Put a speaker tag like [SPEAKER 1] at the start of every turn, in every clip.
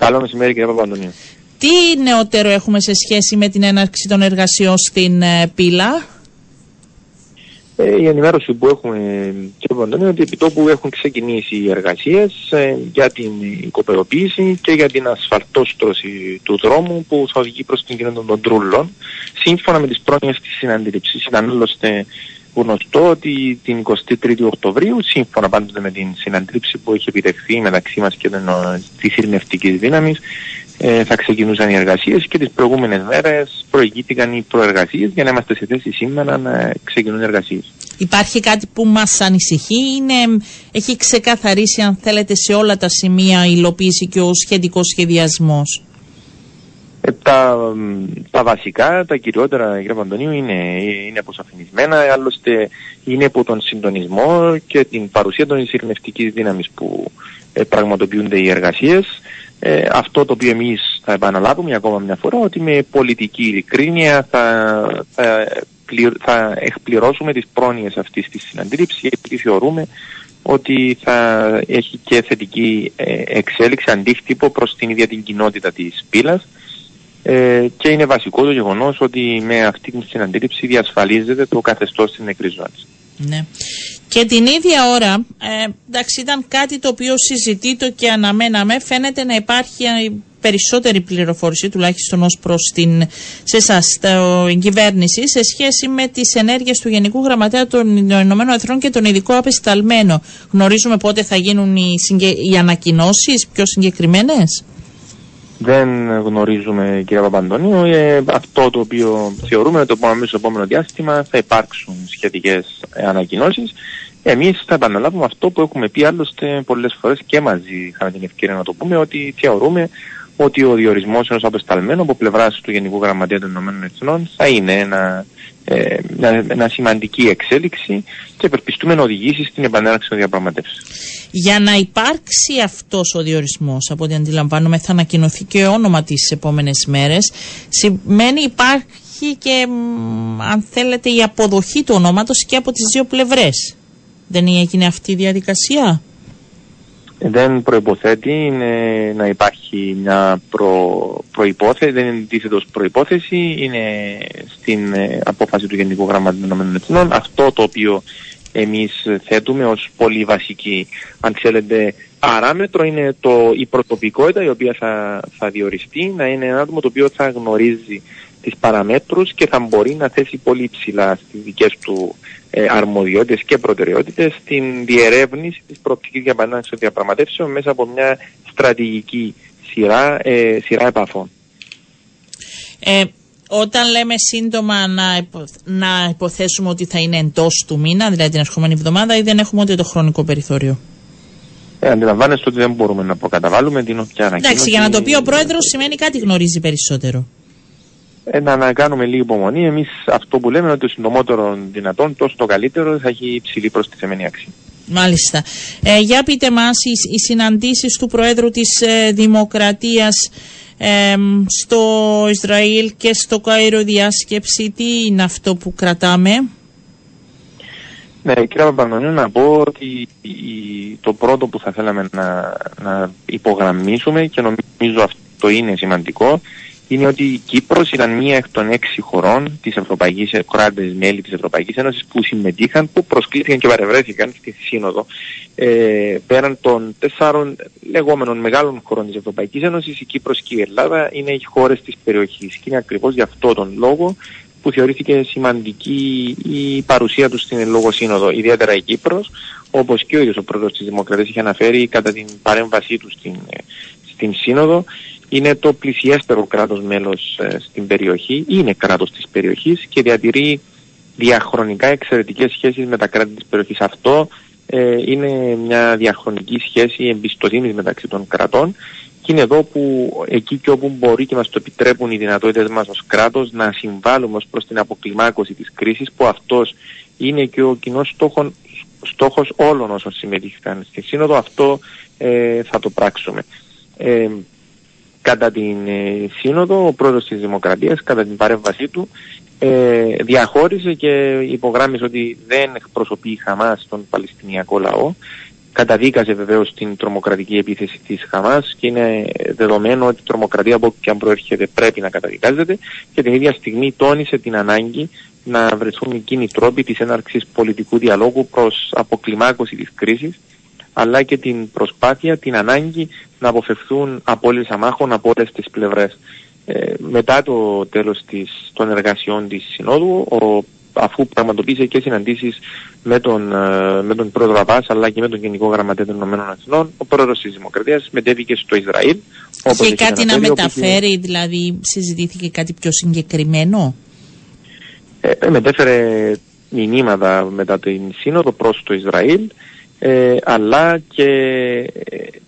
[SPEAKER 1] Καλό μεσημέρι κύριε Παπαντονίου.
[SPEAKER 2] Τι νεότερο έχουμε σε σχέση με την έναρξη των εργασιών στην ε, Πύλα;
[SPEAKER 1] Ε, η ενημέρωση που έχουμε κύριε Παπαντονίου είναι ότι επί τόπου έχουν ξεκινήσει οι εργασίες ε, για την οικοπεδοποίηση και για την ασφαλτόστρωση του δρόμου που θα οδηγεί προς την κοινότητα των Τρούλων σύμφωνα με τις πρόνοιες της συναντήληψης. Ήταν άλλωστε γνωστό ότι την 23η Οκτωβρίου, σύμφωνα πάντοτε με την συναντήψη που έχει επιτευχθεί μεταξύ μας και της ειρηνευτικής δύναμης, ε, θα ξεκινούσαν οι εργασίες και τις προηγούμενες μέρες προηγήθηκαν οι προεργασίες για να είμαστε σε θέση σήμερα να ξεκινούν οι εργασίες.
[SPEAKER 2] Υπάρχει κάτι που μας ανησυχεί, είναι, έχει ξεκαθαρίσει αν θέλετε σε όλα τα σημεία η υλοποίηση και ο σχετικός σχεδιασμός.
[SPEAKER 1] Ε, τα, τα βασικά, τα κυριότερα, κύριε Παντονίου, είναι, είναι αποσαφηνισμένα. Άλλωστε, είναι από τον συντονισμό και την παρουσία των ειρηνευτικής δύναμης που ε, πραγματοποιούνται οι εργασίες. Ε, αυτό το οποίο εμείς θα επαναλάβουμε ακόμα μια φορά, ότι με πολιτική ειλικρίνεια θα, θα, θα εκπληρώσουμε τις πρόνοιες αυτής της συναντήληψης, γιατί θεωρούμε ότι θα έχει και θετική ε, εξέλιξη, αντίκτυπο προς την ίδια την κοινότητα της πύλας ε, και είναι βασικό το γεγονός ότι με αυτή την συναντήληψη διασφαλίζεται το καθεστώς της νεκρής ζώνης.
[SPEAKER 2] Ναι. Και την ίδια ώρα, ε, εντάξει, ήταν κάτι το οποίο συζητείται και αναμέναμε. Φαίνεται να υπάρχει περισσότερη πληροφόρηση, τουλάχιστον ως προς την, σε εσάς, την κυβέρνηση, σε σχέση με τις ενέργειες του Γενικού Γραμματέα των Ηνωμένων Εθνών και τον ειδικό απεσταλμένο. Γνωρίζουμε πότε θα γίνουν οι, οι ανακοινώσεις πιο συγκεκριμένες;
[SPEAKER 1] Δεν γνωρίζουμε κύριε Παπαντονίου. Ε, αυτό το οποίο θεωρούμε ότι το στο επόμενο διάστημα θα υπάρξουν σχετικές ανακοινώσεις. Εμείς θα επαναλάβουμε αυτό που έχουμε πει άλλωστε πολλές φορές και μαζί είχαμε την ευκαιρία να το πούμε ότι θεωρούμε ότι ο διορισμός ενός απεσταλμένου από πλευράς του Γενικού Γραμματέα των Ηνωμένων Εθνών θα είναι ένα ε, μια, σημαντική εξέλιξη και ευελπιστούμε να οδηγήσει στην επανέναρξη των διαπραγματεύσεων.
[SPEAKER 2] Για να υπάρξει αυτός ο διορισμός, από ό,τι αντιλαμβάνομαι, θα ανακοινωθεί και όνομα τις επόμενες μέρες. Σημαίνει υπάρχει και, αν θέλετε, η αποδοχή του ονόματος και από τις δύο πλευρές. Δεν έγινε αυτή η διαδικασία;
[SPEAKER 1] Δεν προϋποθέτει να υπάρχει μια προ, προϋπόθεση, δεν είναι αντίθετος προϋπόθεση, είναι στην ε, απόφαση του Γενικού Γραμματικού Εθνών. Αυτό το οποίο εμείς θέτουμε ως πολύ βασική, αν θέλετε, παράμετρο είναι το, η πρωτοπικότητα η οποία θα, θα διοριστεί να είναι ένα άτομο το οποίο θα γνωρίζει τις παραμέτρους και θα μπορεί να θέσει πολύ ψηλά στις δικές του ε, αρμοδιότητες και προτεραιότητες στην διερεύνηση της προοπτικής για των διαπραγματεύσεων μέσα από μια στρατηγική σειρά, ε, σειρά επαφών.
[SPEAKER 2] Ε, όταν λέμε σύντομα να, να υποθέσουμε ότι θα είναι εντός του μήνα, δηλαδή την ερχόμενη εβδομάδα, ή δεν έχουμε ούτε το χρονικό περιθώριο;
[SPEAKER 1] Ε, αντιλαμβάνεστε ότι δεν μπορούμε να προκαταβάλουμε την όποια ανακοίνωση.
[SPEAKER 2] Εντάξει, για να το πει ο πρόεδρος σημαίνει κάτι γνωρίζει περισσότερο.
[SPEAKER 1] Ε, να, κάνουμε λίγη υπομονή. Εμείς αυτό που λέμε είναι ότι το συντομότερο δυνατόν, τόσο το καλύτερο, θα έχει υψηλή προστιθεμένη αξία.
[SPEAKER 2] Μάλιστα. Ε, για πείτε μας, οι, οι συναντήσεις του Προέδρου της ε, Δημοκρατίας στο Ισραήλ και στο Κάιρο διάσκεψη, τι είναι αυτό που κρατάμε;
[SPEAKER 1] Ναι, κύριε Παπανονίου, να πω ότι το πρώτο που θα θέλαμε να, να υπογραμμίσουμε και νομίζω αυτό είναι σημαντικό είναι ότι η Κύπρος ήταν μία εκ των έξι χωρών της Ευρωπαϊκής, κράτες μέλη της Ευρωπαϊκής Ένωσης που συμμετείχαν, που προσκλήθηκαν και παρευρέθηκαν στη Σύνοδο. Ε, πέραν των τεσσάρων λεγόμενων μεγάλων χωρών της Ευρωπαϊκής Ένωσης, η Κύπρος και η Ελλάδα είναι οι χώρες της περιοχής. Και είναι ακριβώς γι' αυτό τον λόγο που θεωρήθηκε σημαντική η παρουσία τους στην λόγο σύνοδο, ιδιαίτερα η Κύπρος, όπως και ο ίδιος ο πρόεδρος της Δημοκρατίας είχε αναφέρει κατά την παρέμβασή του στην, στην σύνοδο, είναι το πλησιέστερο κράτος μέλος ε, στην περιοχή, είναι κράτος της περιοχής και διατηρεί διαχρονικά εξαιρετικές σχέσεις με τα κράτη της περιοχής. Αυτό ε, είναι μια διαχρονική σχέση εμπιστοσύνης μεταξύ των κρατών και είναι εδώ που εκεί και όπου μπορεί και μας το επιτρέπουν οι δυνατότητες μας ως κράτος να συμβάλλουμε ως προς την αποκλιμάκωση της κρίσης που αυτός είναι και ο κοινός στόχος, στόχος όλων όσων συμμετείχαν στη Σύνοδο. Αυτό ε, θα το πράξουμε. Ε, κατά την ε, Σύνοδο ο πρόεδρος της Δημοκρατίας κατά την παρέμβασή του ε, διαχώρισε και υπογράμμισε ότι δεν εκπροσωπεί η Χαμάς τον Παλαιστινιακό λαό. Καταδίκασε βεβαίως την τρομοκρατική επίθεση της Χαμάς και είναι δεδομένο ότι η τρομοκρατία από όποια προέρχεται πρέπει να καταδικάζεται και την ίδια στιγμή τόνισε την ανάγκη να βρεθούν εκείνοι τρόποι της έναρξης πολιτικού διαλόγου προς αποκλιμάκωση της κρίσης αλλά και την προσπάθεια, την ανάγκη να αποφευθούν απόλυτε αμάχων από όλες τις πλευρές. Ε, μετά το τέλος της, των εργασιών της Συνόδου, ο αφού πραγματοποίησε και συναντήσεις με τον, ε, με τον πρόεδρο Αμπάς αλλά και με τον Γενικό Γραμματέα των Ηνωμένων Εθνών, ο πρόεδρος της Δημοκρατίας μετέβηκε στο Ισραήλ.
[SPEAKER 2] Είχε κάτι να μεταφέρει, δηλαδή συζητήθηκε κάτι πιο συγκεκριμένο;
[SPEAKER 1] Ε, ε, μετέφερε μηνύματα μετά την Σύνοδο προς το Ισραήλ ε, αλλά και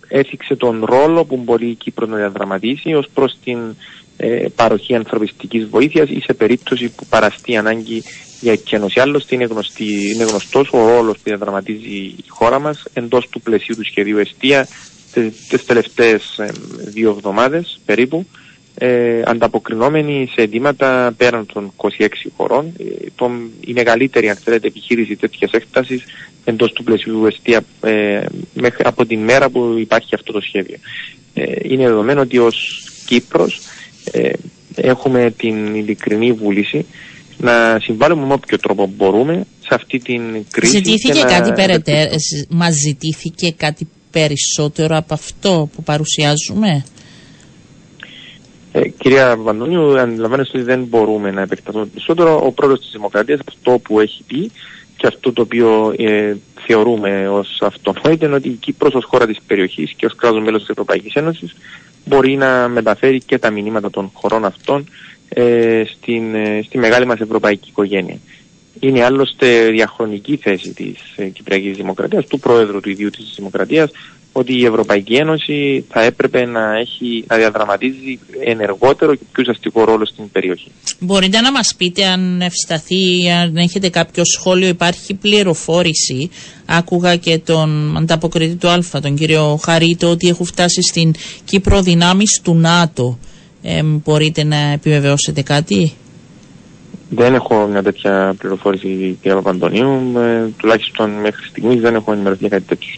[SPEAKER 1] έθιξε τον ρόλο που μπορεί η Κύπρος να διαδραματίσει ως προς την ε, παροχή ανθρωπιστικής βοήθειας ή σε περίπτωση που παραστεί ανάγκη για εκκένωση. Άλλωστε είναι, γνωστή, είναι γνωστός ο ρόλος που διαδραματίζει η χώρα μας εντός του πλαισίου του σχεδίου Εστία τις τελευταίες ε, δύο εβδομάδες περίπου ε, ανταποκρινόμενοι σε αιτήματα πέραν των 26 χωρών. Ε, το, η μεγαλύτερη αν θέλετε επιχείρηση τέτοιας έκτασης εντός του πλαισίου Εστία ε, μέχρι, από την μέρα που υπάρχει αυτό το σχέδιο. Ε, είναι δεδομένο ότι ως Κύπρος ε, έχουμε την ειλικρινή βούληση να συμβάλλουμε με όποιο τρόπο μπορούμε σε αυτή την κρίση.
[SPEAKER 2] Ζητήθηκε κάτι περαιτέρω, μας ζητήθηκε κάτι περισσότερο από αυτό που παρουσιάζουμε;
[SPEAKER 1] Ε, κυρία Βαντώνιου, αντιλαμβάνεστε ότι δεν μπορούμε να επεκταθούμε περισσότερο. Ο πρόεδρος της Δημοκρατίας αυτό που έχει πει και αυτό το οποίο ε, θεωρούμε ως αυτονόητο είναι ότι η Κύπρος ως χώρα της περιοχής και ως κράτος μέλος της Ευρωπαϊκής Ένωσης μπορεί να μεταφέρει και τα μηνύματα των χωρών αυτών ε, στην, ε, στη μεγάλη μας ευρωπαϊκή οικογένεια. Είναι άλλωστε διαχρονική θέση της ε, Κυπριακής Δημοκρατίας, του Πρόεδρου του ίδιου της Δημοκρατίας, ότι η Ευρωπαϊκή Ένωση θα έπρεπε να, έχει, να διαδραματίζει ενεργότερο και πιο ουσιαστικό ρόλο στην περιοχή.
[SPEAKER 2] Μπορείτε να μας πείτε αν ευσταθεί, αν έχετε κάποιο σχόλιο, υπάρχει πληροφόρηση. Άκουγα και τον ανταποκριτή του Α, τον κύριο Χαρίτο, ότι έχουν φτάσει στην Κύπρο δυνάμεις του ΝΑΤΟ. Ε, μπορείτε να επιβεβαιώσετε κάτι;
[SPEAKER 1] Δεν έχω μια τέτοια πληροφόρηση, κύριε Παπαντονίου. Ε, τουλάχιστον μέχρι στιγμής δεν έχω ενημερωθεί κάτι τέτοιο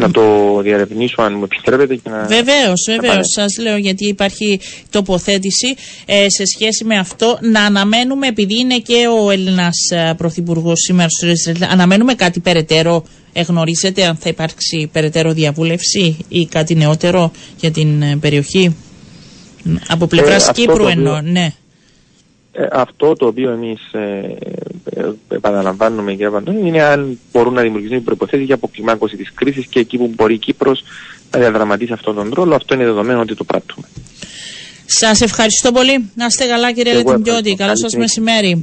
[SPEAKER 1] να το διαρευνήσω αν μου επιτρέπετε και να...
[SPEAKER 2] Βεβαίως, βεβαίως. Σας λέω γιατί υπάρχει τοποθέτηση ε, σε σχέση με αυτό να αναμένουμε επειδή είναι και ο Έλληνας ε, Πρωθυπουργός σήμερα στο Ισραήλ αναμένουμε κάτι περαιτέρω εγνωρίζετε αν θα υπάρξει περαιτέρω διαβούλευση ή κάτι νεότερο για την ε, περιοχή; Από πλευράς ε, Κύπρου εννοώ, ναι.
[SPEAKER 1] Ε, αυτό το οποίο εμείς ε, ε, επαναλαμβάνουμε, κύριε Παντώνη, είναι αν μπορούν να δημιουργηθούν προποθέσει για αποκλιμάκωση της κρίσης και εκεί που μπορεί η Κύπρος να διαδραματίσει αυτόν τον ρόλο. Αυτό είναι δεδομένο ότι το πράττουμε.
[SPEAKER 2] Σας ευχαριστώ πολύ. Να είστε καλά, κύριε Λετιμπιώτη. Καλό σας μεσημέρι.